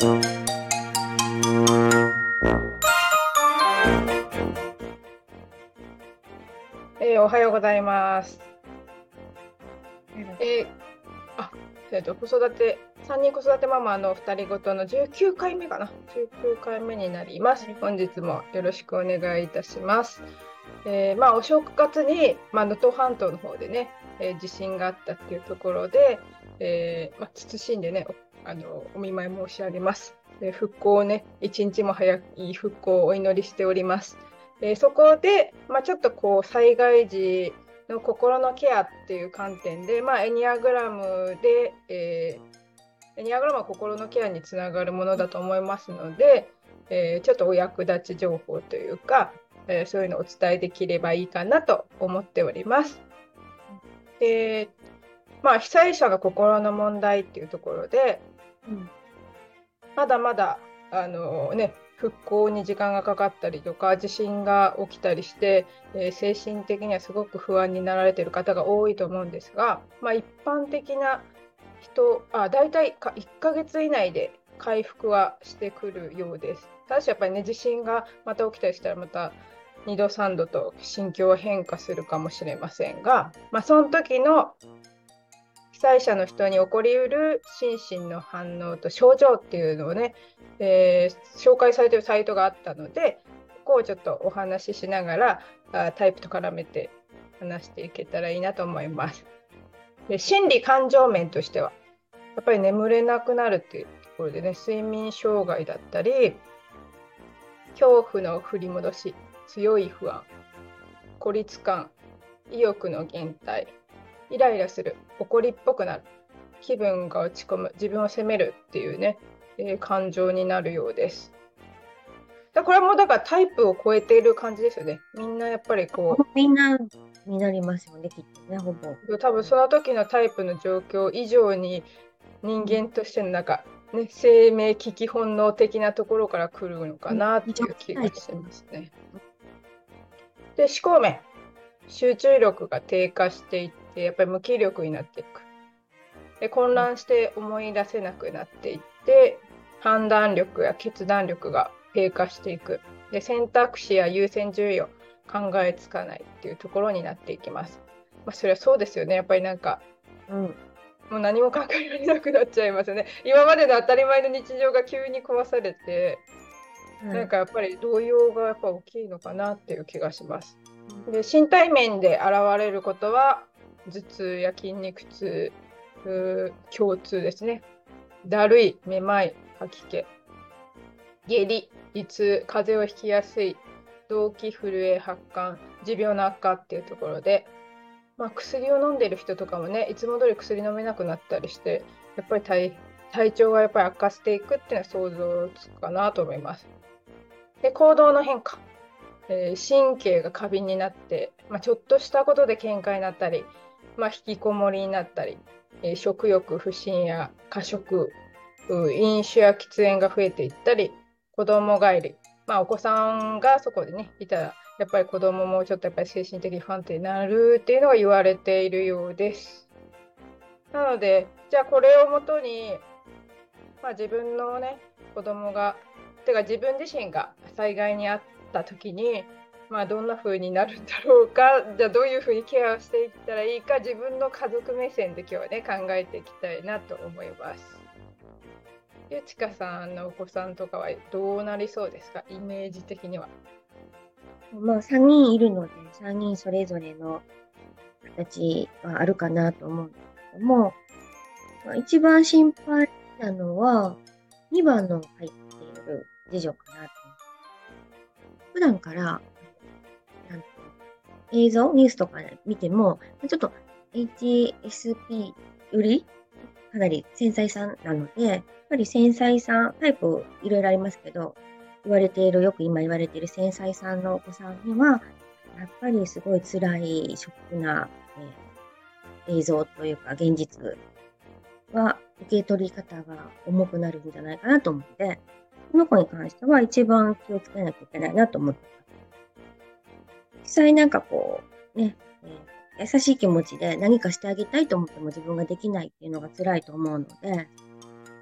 えー、おはようございます。えー、あ、えっ、ー、と、子育て、3人子育てママの2人ごとの19回目かな。19回目になります。本日もよろしくお願いいたします。えー、まあ、お正月に、まあ、能登半島の方でね、えー、地震があったっていうところで、えー、まあ、謹んでね、あのお見舞い申し上げます。で復興をね、一日も早い復興をお祈りしております。でそこで、まあ、ちょっとこう災害時の心のケアっていう観点で、まあ、エニアグラムで、えー、エニアグラムは心のケアにつながるものだと思いますので、えー、ちょっとお役立ち情報というか、えー、そういうのをお伝えできればいいかなと思っております。でまあ、被災者の心の問題っていうところで、うん、まだまだあの、ね、復興に時間がかかったりとか地震が起きたりして、えー、精神的にはすごく不安になられている方が多いと思うんですが、まあ、一般的な人あ大体か1ヶ月以内で回復はしてくるようです。ただしやっぱりね地震がまた起きたりしたらまた2度3度と心境は変化するかもしれませんが、まあ、その時の被災者の人に起こりうる心身の反応と症状っていうのをね、えー、紹介されてるサイトがあったのでここをちょっとお話ししながらあタイプと絡めて話していけたらいいなと思います。で心理感情面としてはやっぱり眠れなくなるっていうところでね睡眠障害だったり恐怖の振り戻し強い不安孤立感意欲の減退イライラする、怒りっぽくなる、気分が落ち込む、自分を責めるっていうね、えー、感情になるようです。だこれもだからタイプを超えている感じですよね。みんなやっぱりこう。みんなになりますよね、きっとね、ほぼ。多分その時のタイプの状況以上に人間としてのなんか、ね、生命危機本能的なところから来るのかなっていう気がしますね。で、思考面。集中力が低下していってやっぱり無気力になっていくで混乱して思い出せなくなっていって判断力や決断力が低下していくで選択肢や優先順位を考えつかないっていうところになっていきます。まあ、それはそうですよねやっぱりなんか、うん、もう何も考えられなくなっちゃいますよね。今までの当たり前の日常が急に壊されて、うん、なんかやっぱり動揺がやっぱ大きいのかなっていう気がします。で身体面で現れることは頭痛や筋肉痛共通ですね。だるい、めまい、吐き気、下痢、胃痛、風邪をひきやすい、動悸、震え、発汗、持病の悪化っていうところで、まあ、薬を飲んでる人とかもね、いつも通り薬飲めなくなったりして、やっぱり体体調がやっぱり悪化していくっていうのは想像つくかなと思います。で、行動の変化。え、神経が過敏になって、まあ、ちょっとしたことで喧嘩になったり、まあ、引きこもりになったり、えー、食欲不振や過食飲酒や喫煙が増えていったり子供帰り、まあ、お子さんがそこでねいたらやっぱり子供もちょっとやっぱり精神的不安定になるっていうのが言われているようです。なのでじゃあこれをもとに、まあ、自分のね子供がてか自分自身が災害にあった時にまあ、どんな風になるんだろうか じゃあどういう風にケアをしていったらいいか自分の家族目線で今日はね考えていきたいなと思います。ゆちかさんのお子さんとかはどうなりそうですか？イメージ的には。まあ3人いるので3人それぞれの形はあるかなと思うんですけども、まあ、一番心配なのは2番の入っている次女かなと。普段から映像、ニュースとかで見ても、ちょっと HSP よりかなり繊細さんなので、やっぱり繊細さん、タイプいろいろありますけど、言われている、よく今言われている繊細さんのお子さんには、やっぱりすごい辛い、ショックな、えー、映像というか現実は受け取り方が重くなるんじゃないかなと思って、この子に関しては一番気をつけなきゃいけないなと思って際なんかこう、ね、えー、優しい気持ちで何かしてあげたいと思っても自分ができないっていうのが辛いと思うので、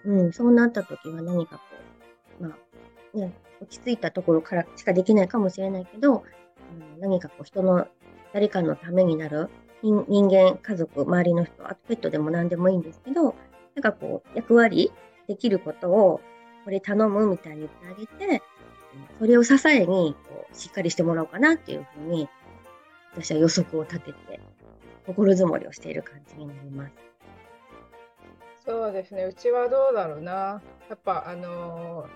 うん、そうなった時は何かこう、まあ、ね、落ち着いたところからしかできないかもしれないけど、うん、何かこう人の、誰かのためになる人間、家族、周りの人、あとペットでも何でもいいんですけど、なんかこう、役割できることを、これ頼むみたいに言ってあげて、それを支えにこうしっかりしてもらおうかなっていうふうに、私は予測を立てて、心づもりをしている感じになります。そうですね、うちはどうだろうな。やっぱ、あの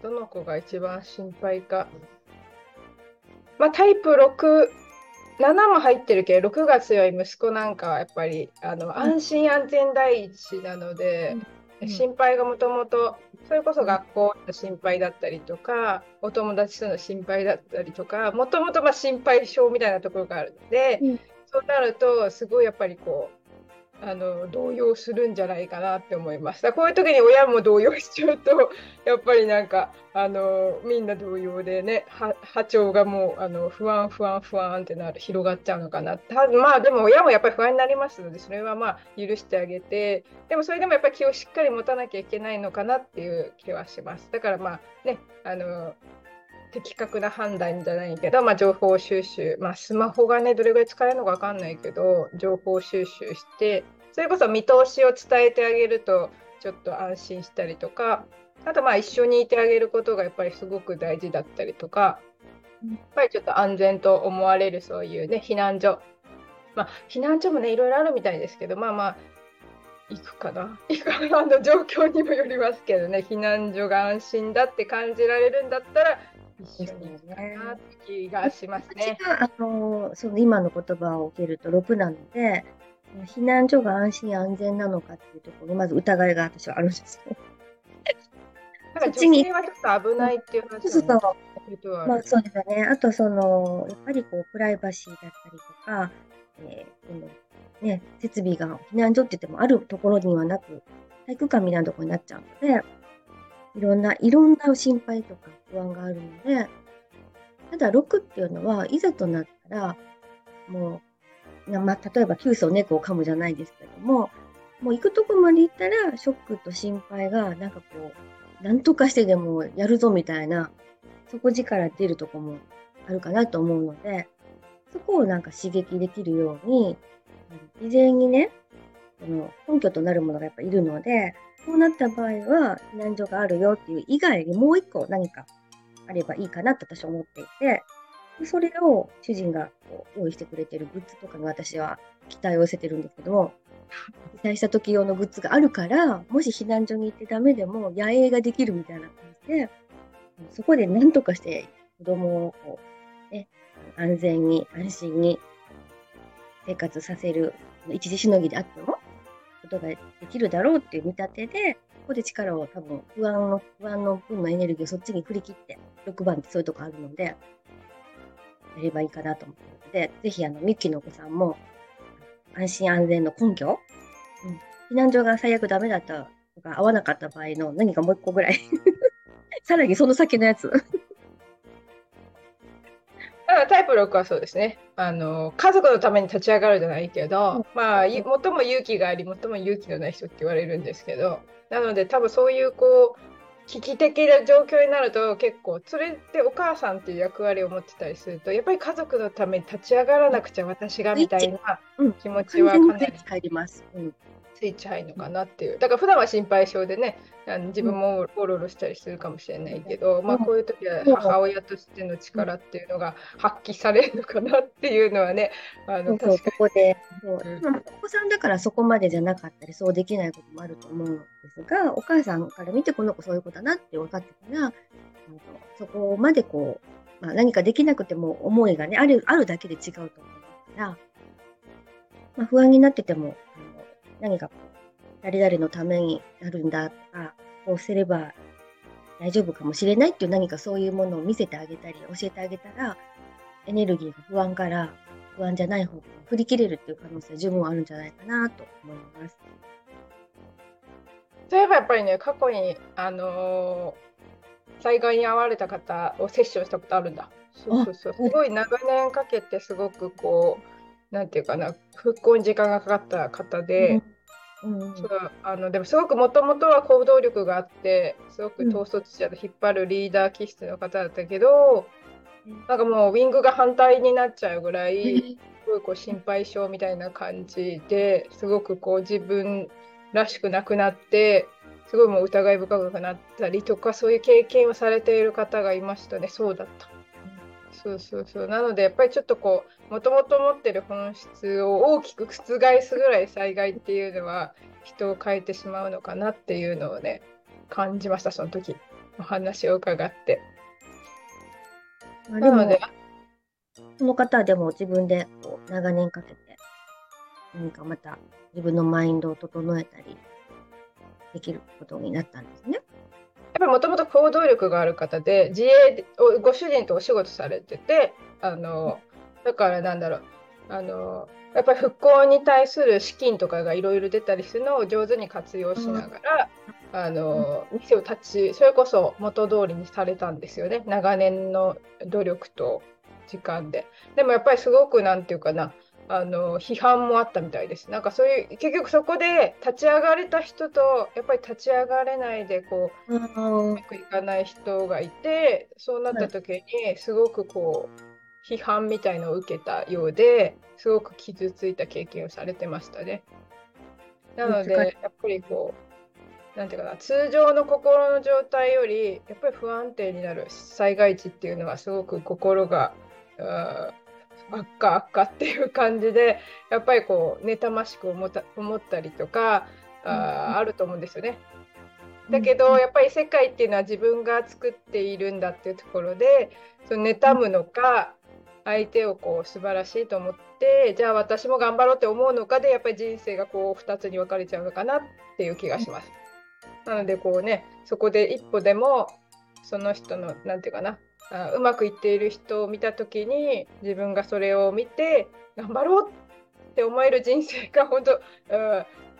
ー、どの子が一番心配か。まあ、タイプ6、7も入ってるけど、6が強い息子なんかはやっぱり、あの、安心安全第一なので、うん、心配がもともと、それこそ学校の心配だったりとか、お友達との心配だったりとか、もともと心配性みたいなところがあるので、うん、そうなると、すごいやっぱりこう、あの動揺するんじゃないかなって思います。だこういう時に親も動揺しちゃうとやっぱりなんかあのみんな動揺でね波長がもうあの不安不安不安ってなる広がっちゃうのかなたまあでも親もやっぱり不安になりますのでそれはまあ許してあげてでもそれでもやっぱり気をしっかり持たなきゃいけないのかなっていう気はします。だからまあねあの的確な判断じゃないけど、まあ、情報収集、まあ、スマホがねどれぐらい使えるのか分かんないけど情報収集してそれこそ見通しを伝えてあげるとちょっと安心したりとかあとまあ一緒にいてあげることがやっぱりすごく大事だったりとかやっぱりちょっと安全と思われるそういうね避難所。まあ避難所もねいろいろあるみたいですけどまあまあ行くかな。行くかなの状況にもよりますけどね避難所が安心だって感じられるんだったら一緒にいたなって気がしますね。あのその今の言葉を受けると6なので避難所が安心安全なのかっていうところにまず疑いが私はあるんですよ。そっちに。はちょっと危ないっていう話そうそうまあそうですよね。あとその、やっぱりこう、プライバシーだったりとか、えー、ね、設備が避難所って言ってもあるところにはなく、体育館みたいなところになっちゃうので、いろんな、いろんな心配とか不安があるので、ただ6っていうのは、いざとなったら、もう、まあ、例えば急須を猫を噛むじゃないですけども、もう行くとこまで行ったら、ショックと心配が、なんかこう、なんとかしてでもやるぞみたいな、底力出るとこもあるかなと思うので、そこをなんか刺激できるように、事前にね、この根拠となるものがやっぱいるので、そうなった場合は、避難所があるよっていう以外にもう一個何かあればいいかなって私は思っていて、でそれを主人がこう用意してくれてるグッズとかに私は期待を寄せてるんですけども、被災した時用のグッズがあるから、もし避難所に行ってダメでも野営ができるみたいな感じで、そこで何とかして子供をこう、ね、安全に安心に生活させる一時しのぎであってもことができるだろうっていう見立てで、ここで力を多分不安の、不安の分のエネルギーをそっちに振り切って、6番ってそういうとこあるので、やればいいかなと思ってので、ぜひあの、ミッキーのお子さんも、安心安全の根拠、うん、避難所が最悪ダメだったとか合わなかった場合の何かもう一個ぐらいさらにその先のやつ。タイプ6はそうですね。あの家族のために立ち上がるじゃないけど、まあ最も勇気があり最も勇気のない人って言われるんですけどなので多分そういうこう危機的な状況になると結構それってお母さんっていう役割を持ってたりするとやっぱり家族のために立ち上がらなくちゃ私がみたいな気持ちはかなり入ります。うんスイッチ入るのかなっていう。だから普段は心配性でねあの自分もオロロしたりするかもしれないけど、うん、まあこういう時は母親としての力っていうのが発揮されるのかなっていうのはねあの確かに。ここで。そう、うん、お子さんだからそこまでじゃなかったりそうできないこともあると思うんですがお母さんから見てこの子そういう子だなって分かってたらそこまでこう、まあ、何かできなくても思いがねあるあるだけで違うと思うから、まあ、不安になってても何か誰々のためになるんだとか、こうすれば大丈夫かもしれないっていう何かそういうものを見せてあげたり、教えてあげたら、エネルギーが不安から不安じゃない方向に振り切れるっていう可能性は十分あるんじゃないかなと思います。そういえばやっぱりね、過去に、あのー、災害に遭われた方をセッションしたことあるんだ。そうそうそう。すごい長年かけてすごくこう、なんていうかな、復興に時間がかかった方で、うんうんそうあのでもすごくもともとは行動力があってすごく統率者で引っ張るリーダー気質の方だったけど、うん。なんかもうウィングが反対になっちゃうぐらい、すごいこう心配性みたいな感じですごくこう自分らしくなくなってすごいもう疑い深くなったりとかそういう経験をされている方がいましたね。そうだった。そうそうそうなのでやっぱりちょっとこうもともと持ってる本質を大きく覆すぐらい災害っていうのは人を変えてしまうのかなっていうのをね感じましたその時お話を伺って。まあでもなので、その方はでも自分でこう長年かけて、何かまた自分のマインドを整えたりできることになったんですね。ぱりもともと行動力がある方で自営でおご主人とお仕事されててあのだからなんだろうあのやっぱり復興に対する資金とかがいろいろ出たりするのを上手に活用しながら、あの店を立ちそれこそ元通りにされたんですよね長年の努力と時間で。でもやっぱりすごくなんていうかなあの批判もあったみたいです。なんかそういう結局そこで立ち上がれた人とやっぱり立ち上がれないでこううまくいかない人がいてそうなった時にすごくこう批判みたいのを受けたようですごく傷ついた経験をされてましたね。なので難やっぱりこうなんていうかな通常の心の状態よりやっぱり不安定になる災害時っていうのはすごく心が悪化悪化っていう感じでやっぱりこう妬ましく思った思ったりとかああると思うんですよね。だけどやっぱり世界っていうのは自分が作っているんだっていうところでその妬むのか相手をこう素晴らしいと思ってじゃあ私も頑張ろうって思うのかでやっぱり人生がこう2つに分かれちゃうのかなっていう気がします。なのでこうねそこで一歩でもその人のなんていうかなうまくいっている人を見た時に自分がそれを見て頑張ろうって思える人生が本当、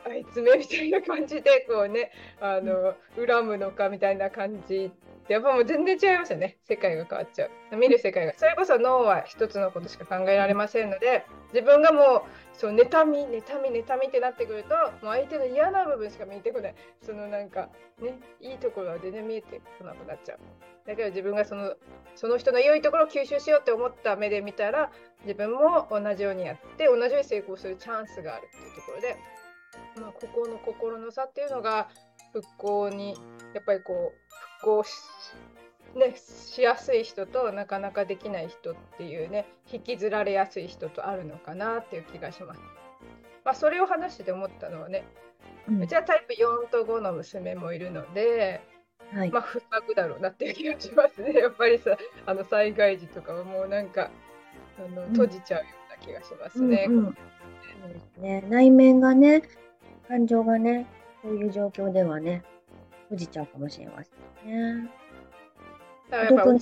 あいつめみたいな感じでこうねあの恨むのかみたいな感じやっぱもう全然違いますよね。世界が変わっちゃう。見る世界が。それこそ脳は一つのことしか考えられませんので自分がもうそう妬み妬み妬みってなってくるともう相手の嫌な部分しか見えてこない。そのなんかねいいところは全然見えてこなくなっちゃう。だけど自分がそのその人の良いところを吸収しようって思った目で見たら自分も同じようにやって同じように成功するチャンスがあるっていうところで、まあ、ここの心の差っていうのが復興にやっぱりこう復興し,、ね、しやすい人となかなかできない人っていうね引きずられやすい人とあるのかなっていう気がします。まあ、それを話して思ったのはね、うんうちはタイプ4と5の娘もいるので、はいまあ、不作だろうなっていう気がしますね。やっぱりさ、あの災害時とかはもうなんか、あのん閉じちゃうような気がしますね。うんうんそうですね。内面がね、感情がね、そういう状況ではね、閉じちゃうかもしれませんね。だからやっ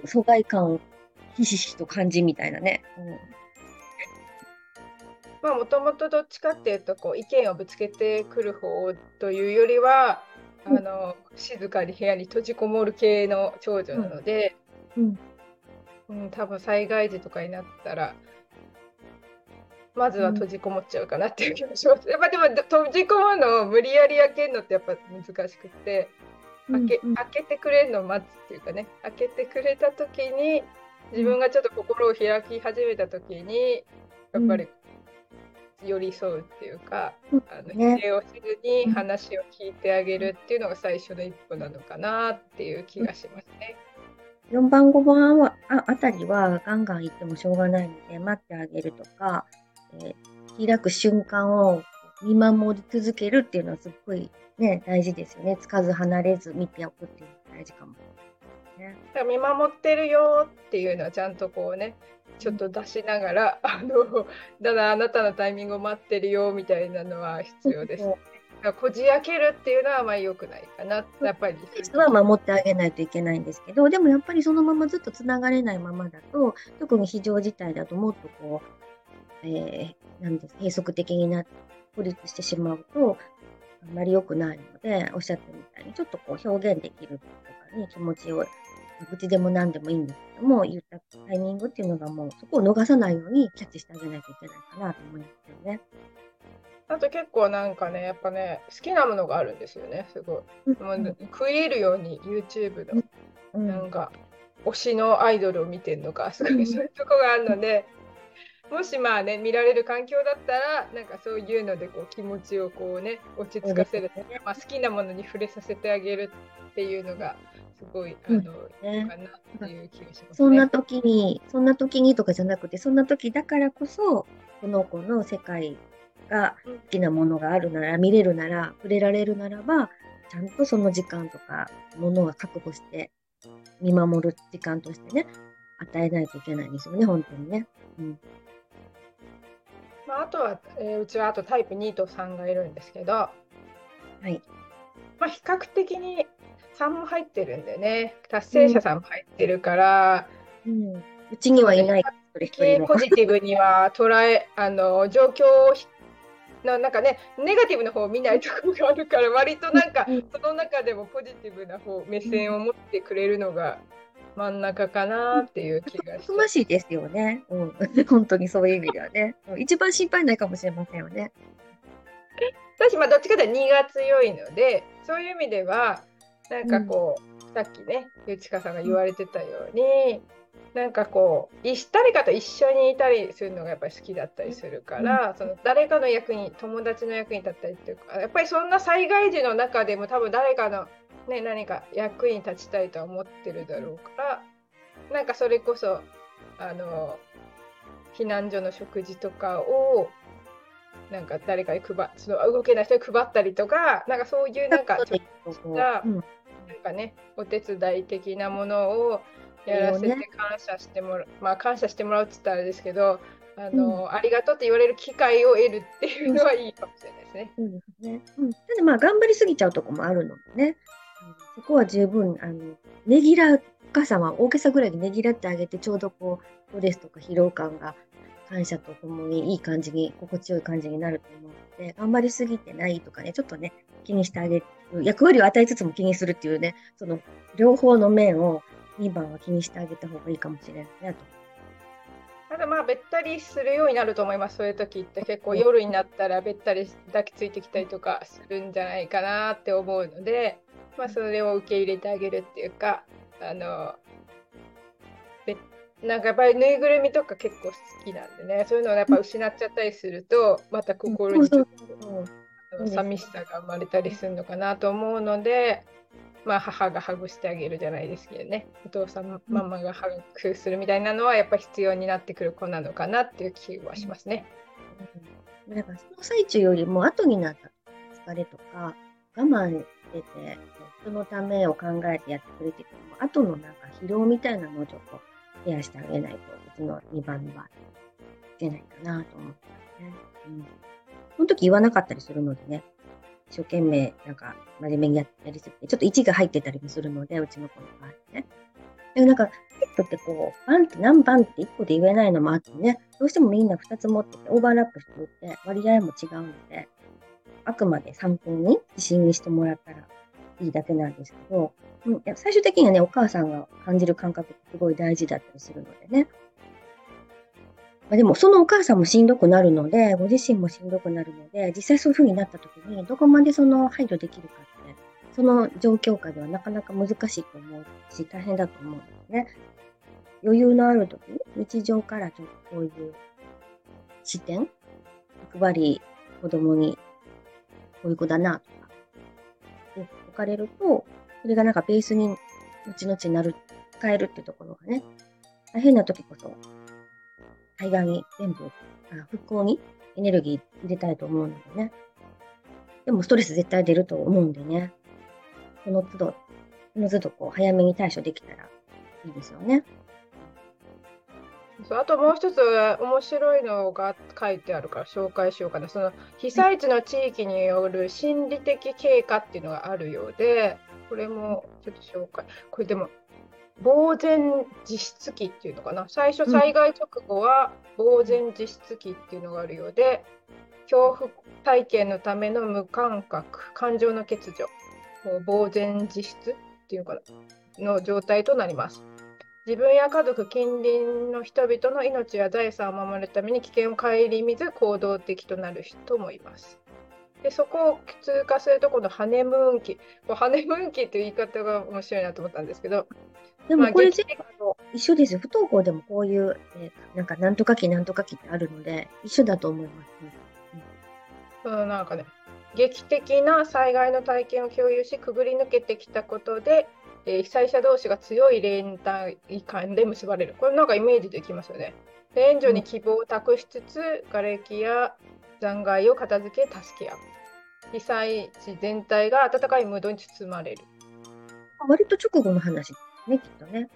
ぱ疎外感をひしひしと感じみたいなね。まあもともとどっちかっていうとこう意見をぶつけてくる方というよりは、あうんの静かに部屋に閉じこもる系の長女なので、うん。うん、多分災害時とかになったらまずは閉じこもっちゃうかなっていう気がします。やっぱでも閉じこもるのを無理やり開けるのってやっぱ難しくて開けうんうん開けてくれるのを待つっていうかね開けてくれた時に自分がちょっと心を開き始めた時にやっぱり寄り添うっていうか、うんあのね否定をせずに話を聞いてあげるっていうのが最初の一歩なのかなっていう気がしますね。4番、5番はああたりはガンガン行ってもしょうがないので、待ってあげるとか、えー開く瞬間を見守り続けるっていうのはすっごいね、大事ですよね。つかず離れず見ておくっていうのが大事かも。ね、だから見守ってるよっていうのはちゃんとこうねちょっと出しながら、あのだからあなたのタイミングを待ってるよみたいなのは必要です。だからこじ開けるっていうのはあまり良くないかなやっぱり。実は守ってあげないといけないんですけど、でもやっぱりそのままずっとつながれないままだと、特に非常事態だともっとこう、えー、なんです閉塞的になって孤立してしまうと、あんまり良くないので、おっしゃったみたいに、ちょっとこう表現できるとかに気持ちを、愚痴でも何でもいいんですけども、言ったタイミングっていうのがもう、そこを逃さないようにキャッチしてあげないといけないかなと思いますよね。あと結構なんかね、やっぱね、好きなものがあるんですよね、すごい。もう食い入るように YouTube の、なんか、推しのアイドルを見てるのか、すごい。そういうとこがあるので、もしまあね、見られる環境だったら、なんかそういうのでこう気持ちをこうね、落ち着かせる、まあ、好きなものに触れさせてあげるっていうのが、すごい、あの、ね、かなっていう気がします、ね、そんな時に、そんな時にとかじゃなくて、そんな時だからこそ、この子の世界が好きなものがあるなら、見れるなら、触れられるならば、ちゃんとその時間とか、ものは確保して、見守る時間としてね、与えないといけないんですよね、本当にね。うんまあ、あとは、えー、うちはあとタイプ2と3がいるんですけど、はい。まあ、比較的に3も入ってるんでね、達成者さんも入ってるから、うん、うちにはいない。ポジティブには捉え、あの状況をななんかね、ネガティブな方を見ないところがあるから、割となんか、その中でもポジティブな方、目線を持ってくれるのが真ん中かなっていう気がしま しいですよね。うん、本当にそういう意味ではね。一番心配ないかもしれませんよね。私、まあ、どっちかというと2が強いので、そういう意味では、なんかこう、うん、さっきね、ゆちかさんが言われてたように、なんかこう誰かと一緒にいたりするのがやっぱり好きだったりするから、うん、その誰かの役に友達の役に立ったりっていうかやっぱりそんな災害時の中でも多分誰かの、ね、何か役に立ちたいとは思ってるだろうからなんかそれこそあの避難所の食事とかをなんか誰かに配その動けない人に配ったりとかなんかそういうなんか ちょっとした、なんかねお手伝い的なものをやらせて感謝してもらう、まあ感謝してもらうって言ったらあれですけど、あの、うん、ありがとうって言われる機会を得るっていうのはいいかもしれないですね。うん、ですね。うん。ただまあ頑張りすぎちゃうとこもあるのでね。そこは十分、あの、ねぎらう、お母さんは大げさぐらいでねぎらってあげて、ちょうどこう、ストレスとか疲労感が感謝とともにいい感じに、心地よい感じになると思うので、頑張りすぎてないとかね、ちょっとね、気にしてあげる、役割を与えつつも気にするっていうね、その両方の面を2番は気にしてあげた方がいいかもしれないなと。ただまあべったりするようになると思いますそういう時って結構夜になったらべったり抱きついてきたりとかするんじゃないかなって思うので、まあ、それを受け入れてあげるっていうかあのなんかやっぱりぬいぐるみとか結構好きなんでね。そういうのをやっぱ失っちゃったりするとまた心にちょっと寂しさが生まれたりするのかなと思うので。まあ、母がハグしてあげるじゃないですけどね。お父さんママがハグするみたいなのはやっぱ必要になってくる子なのかなっていう気はしますね。うん、だからその最中よりも後になった疲れとか我慢してて人のためを考えてやってくれてても後のなんか疲労みたいなのをちょっとケアしてあげないとうちの2番の場合いけないかなと思ってますね。うん、その時言わなかったりするのでね一生懸命、なんか、真面目にやったりするちょっと1が入ってたりもするので、うちの子の場合ね。でもなんか、ペットってこう、番って何番って1個で言えないのもあってね、どうしてもみんな2つ持ってて、オーバーラップしていて、割合も違うので、あくまで参考に、自信にしてもらったらいいだけなんですけど、うん、最終的にはね、お母さんが感じる感覚ってすごい大事だったりするのでね。まあ、でも、そのお母さんもしんどくなるので、ご自身もしんどくなるので、実際そういう風になった時に、どこまでその配慮できるかって、その状況下ではなかなか難しいと思うし、大変だと思うんですね。余裕のある時に、日常からちょっとこういう視点、役割、子供に、こういう子だな、とか、れると、それがなんかベースに、後々なる、変えるっていうところがね、大変な時こそ対岸に全部、あ復興にエネルギー入れたいと思うのでね。でもストレス絶対出ると思うんでね。その都度、その都度こう早めに対処できたらいいですよね。あともう一つ面白いのが書いてあるから紹介しようかな。その被災地の地域による心理的経過っていうのがあるようで、これもちょっと紹介。これでも呆然自失期っていうのかな最初災害直後は呆然自失期っていうのがあるようで、恐怖体験のための無感覚感情の欠如呆然自失っていうのかなの状態となります自分や家族、近隣の人々の命や財産を守るために危険を顧みず行動的となる人もいます。でそこを通過すると、このハネムーン期、こうハネムーン期という言い方が面白いなと思ったんですけど、まあでもこれ劇全部あの一緒ですよ。不登校でもこういう、えーなんかなんとか期なんとか期ってあるので、一緒だと思います。そのなんかね、劇的な災害の体験を共有し、くぐり抜けてきたことで、えー被災者同士が強い連帯感で結ばれる。これなんかイメージできますよね。で援助に希望を託しつつ、瓦礫や残骸を片付け、助け合う。被災地全体が温かいムードに包まれる。割と直後の話ね、きっとね。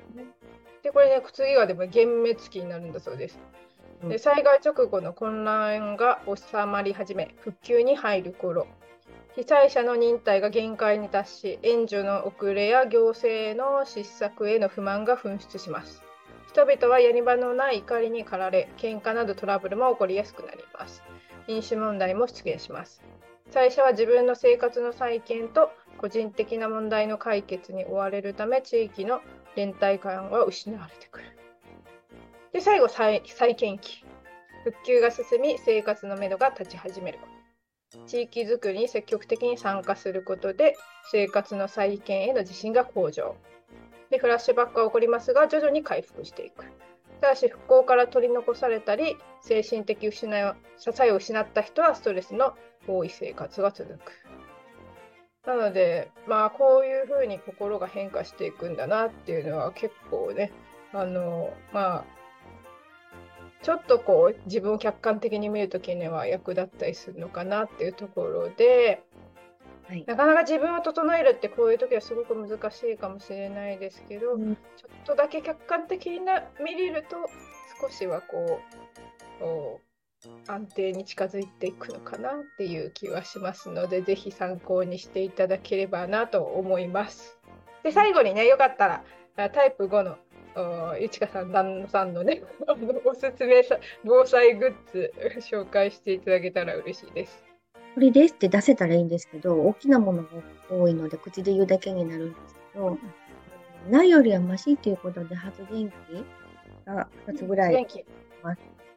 で、これね、次がでも幻滅期になるんだそうです。うんで災害直後の混乱が収まり始め、復旧に入る頃、被災者の忍耐が限界に達し、援助の遅れや行政の失策への不満が噴出します。人々はやり場のない怒りに駆られ、喧嘩などトラブルも起こりやすくなります。飲酒問題も出現します。被災者は自分の生活の再建と個人的な問題の解決に追われるため、地域の連帯感は失われてくる。で、最後、再再建期。復旧が進み、生活のめどが立ち始める。地域づくりに積極的に参加することで、生活の再建への自信が向上。で、フラッシュバックは起こりますが、徐々に回復していく。ただし、復興から取り残されたり、精神的失い支えを失った人は、ストレスの多い生活が続く。なので、まあ、こういうふうに心が変化していくんだなっていうのは結構ね、あの、まあ、ちょっとこう自分を客観的に見るときには役立ったりするのかなっていうところで、はい。なかなか自分を整えるってこういう時はすごく難しいかもしれないですけど、うんちょっとだけ客観的にな見れると少しはこうこう安定に近づいていくのかなっていう気はしますのでぜひ参考にしていただければなと思います。で最後にねよかったらあタイプ5のおゆちかさん旦那さんのね おすすめさ防災グッズ紹介していただけたら嬉しいです。これですって出せたらいいんですけど、大きなものが多いので、口で言うだけになるんですけど、ないよりはマシということで発電機が2つぐらい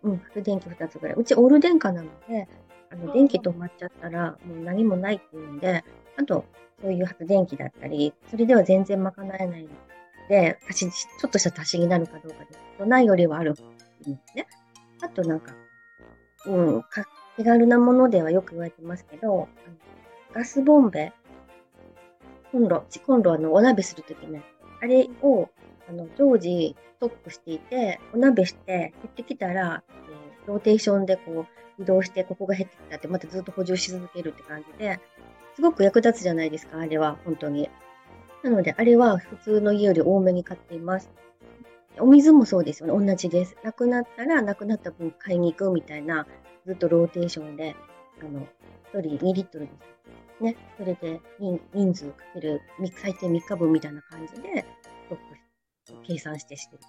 うん、発電機2つぐらい。うちオール電化なので、あのうん電気止まっちゃったらもう何もないっていうんで、あと、そういう発電機だったり、それでは全然賄えないので、で足ちょっとした足しになるかどうかですけど、ないよりはあるんですね。あとなんか、うん、か手軽なものではよく言われてますけど、あのガスボンベ、コンロ、コンロあのお鍋するときね、あれをあの常時ストックしていて、お鍋して減ってきたら、えーローテーションでこう移動して、ここが減ってきたって、またずっと補充し続けるって感じで、すごく役立つじゃないですか、あれは、本当に。なので、あれは普通の家より多めに買っています。お水もそうですよね、同じです。なくなったら、なくなった分買いに行くみたいな、ずっとローテーションで、あの、1人2リットルです。ね、それで人人数かける最低3日分みたいな感じで、ストック計算してしてる。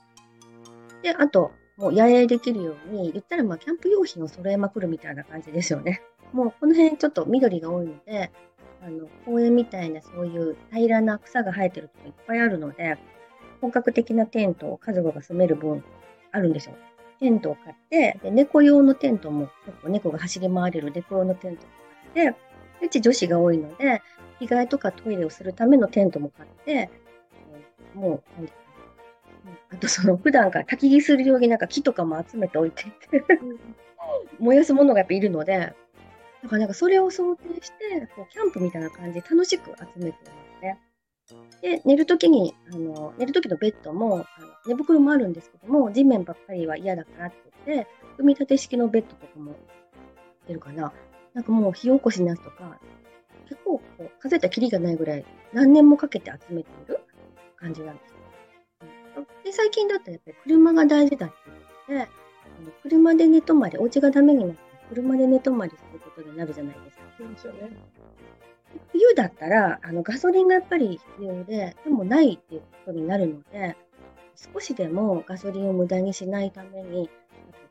で、あと、もう野営できるように、言ったらまあキャンプ用品を揃えまくるみたいな感じですよね。もうこの辺ちょっと緑が多いので、あの公園みたいなそういう平らな草が生えてるとこいっぱいあるので、本格的なテントを家族が住める分あるんですよ。テントを買って、で猫用のテントも、結構猫が走り回れる猫用のテントを買って、うち女子が多いので、着替えとかトイレをするためのテントも買って、えーもう、あとその普段から焚き火するようになんか木とかも集めておいていて 燃やすものがやっぱいるので、だからなんかそれを想定して、こうキャンプみたいな感じで楽しく集めてますね。で、寝るときに、あの、寝るときのベッドも、あの寝袋もあるんですけども、地面ばっかりは嫌だからって言って、組み立て式のベッドとかも出るかな。なんかもう火起こしのやつとか、結構こう数えたらキリがないぐらい何年もかけて集めている感じなんですよ。うんで、最近だったらやっぱり車が大事だって言って、あの車で寝泊まり、お家がダメになって、車で寝泊まりすることになるじゃないですか。いいですよね。冬だったらあのガソリンがやっぱり必要で、でもないっていうことになるので、少しでもガソリンを無駄にしないために、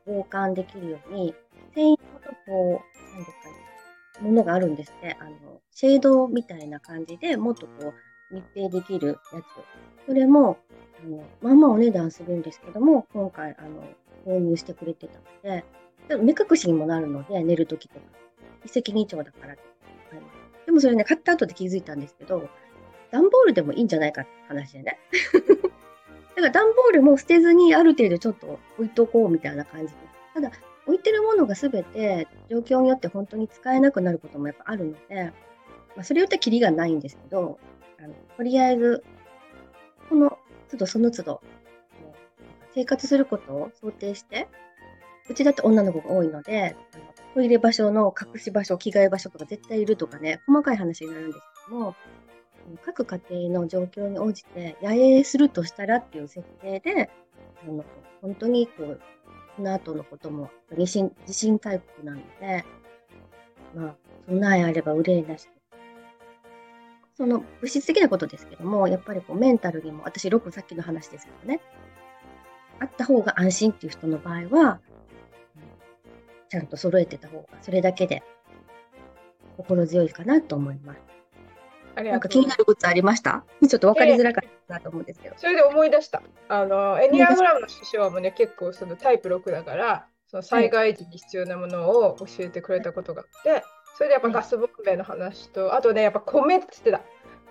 防寒できるように、専用のこう、なんですかね、ものがあるんですって。あの、シェードみたいな感じでもっとこう、密閉できるやつ。それも、ああのまあまあお値段するんですけども、今回、あの、購入してくれてたので、でも目隠しにもなるので、寝るときとか。一石二鳥だからって買い。でもそれね、買った後で気づいたんですけど、段ボールでもいいんじゃないかって話でね。だから段ボールも捨てずにある程度ちょっと置いとこうみたいな感じで。ただ、置いてるものが全て状況によって本当に使えなくなることもやっぱあるので、まあ、それ言ったらキリがないんですけど、あのとりあえず、この都度その都度、生活することを想定して、うちだって女の子が多いので、トイレ場所の隠し場所、着替え場所とか絶対いるとかね、細かい話になるんですけども、各家庭の状況に応じて野営するとしたらっていう設定で、あの本当にこう、この後のことも地震地震大国なので、まあ、備えあれば憂いなし。その物質的なことですけども、やっぱりこうメンタルにも、私、ロックさっきの話ですけどね、あった方が安心っていう人の場合は、ちゃんと揃えてた方が、それだけで心強いかなと思います。なんか気になることありました？ちょっと分かりづらかったなと思うんですけど。それで思い出した。あのエニアグラムの師匠もね、結構そのタイプ6だから、その災害時に必要なものを教えてくれたことがあって、それでやっぱガスボンベの話と、あとね、やっぱ米って言ってた？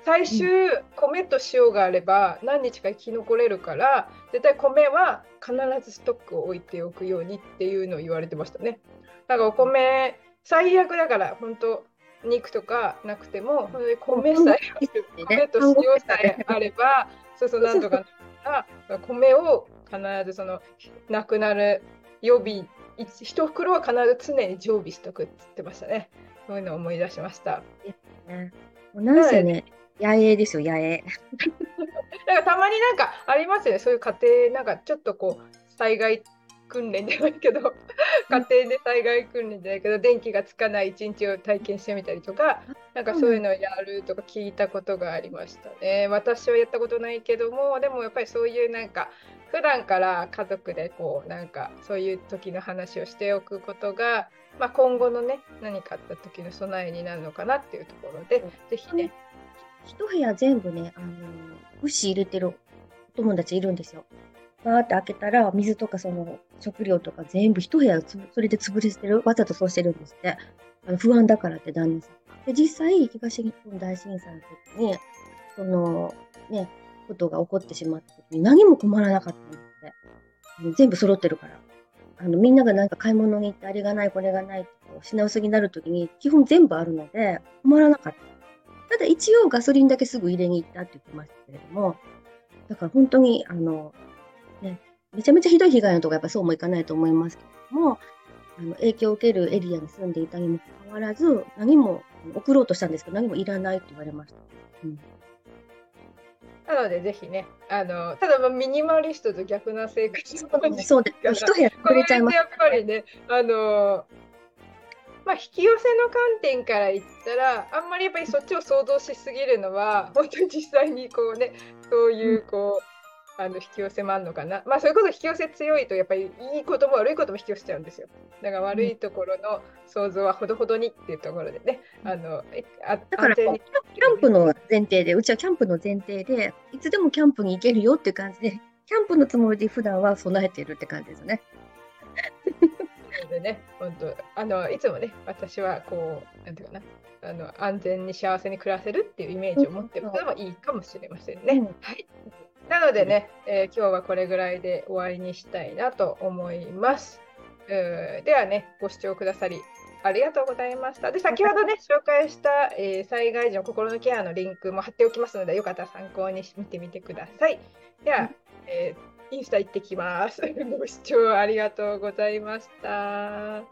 最終、米と塩があれば何日か生き残れるから絶対米は必ずストックを置いておくようにっていうのを言われてましたね。だからお米最悪だから本当肉とかなくても米さえ米と塩さえあればそうそうなんとか米を必ずそのなくなる予備一袋は必ず常に常備しとくって言ってましたね。そういうのを思い出しました。ね、なんせね、野営ですよ、野営。だからたまになんかありますよね、そういう家庭、なんかちょっとこう、災害訓練じゃないけど、家庭で災害訓練じゃないけど、電気がつかない一日を体験してみたりとか、なんかそういうのをやるとか聞いたことがありましたね。私はやったことないけども、でもやっぱりそういうなんか、普段から家族でこうなんかそういう時の話をしておくことが、まあ、今後のね何かあった時の備えになるのかなっていうところで、うん、ぜひね一部屋全部ね、あの、牛入れてるお友達いるんですよ。バーって開けたら、水とかその食料とか全部一部屋それで潰れてる。わざとそうしてるんですって。あの不安だからって旦那さん。で、実際、東日本大震災の時に、その、ね、ことが起こってしまった時に何も困らなかったんですって。全部揃ってるから。あの、みんながなんか買い物に行ってあれがない、これがないって品薄になる時に、基本全部あるので、困らなかった。ただ一応ガソリンだけすぐ入れに行ったって言ってましたけれども、だから本当に、あの、ね、めちゃめちゃひどい被害のとこやっぱそうもいかないと思いますけれども、あの影響を受けるエリアに住んでいたにもかかわらず、何も送ろうとしたんですけど、何もいらないって言われました。うんなので、ぜひね、あのただミニマリストと逆な生活そうです。一部屋くれちゃいます。やっぱりね、あのまあ、引き寄せの観点から言ったらあんまりやっぱりそっちを想像しすぎるのは本当に実際にこうねそういうこう、あの引き寄せもあるのかな。まあそういうこと引き寄せ強いとやっぱりいいことも悪いことも引き寄せちゃうんですよ。だから悪いところの想像はほどほどにっていうところでね、あのあだからキャンプの前提でうちはキャンプの前提でいつでもキャンプに行けるよっていう感じでキャンプのつもりで普段は備えてるって感じですね。でね、本当あのいつもね、私はこう、なんていうかな、あの安全に幸せに暮らせるっていうイメージを持っておくのもいいかもしれませんね。うん、はい。なのでね、えー、今日はこれぐらいで終わりにしたいなと思います。ではね、ご視聴くださりありがとうございました。で、先ほどね、紹介した、えー、災害時の心のケアのリンクも貼っておきますので、よかったら参考に見てみてください。では、えーインスタ行ってきます。ご視聴ありがとうございました。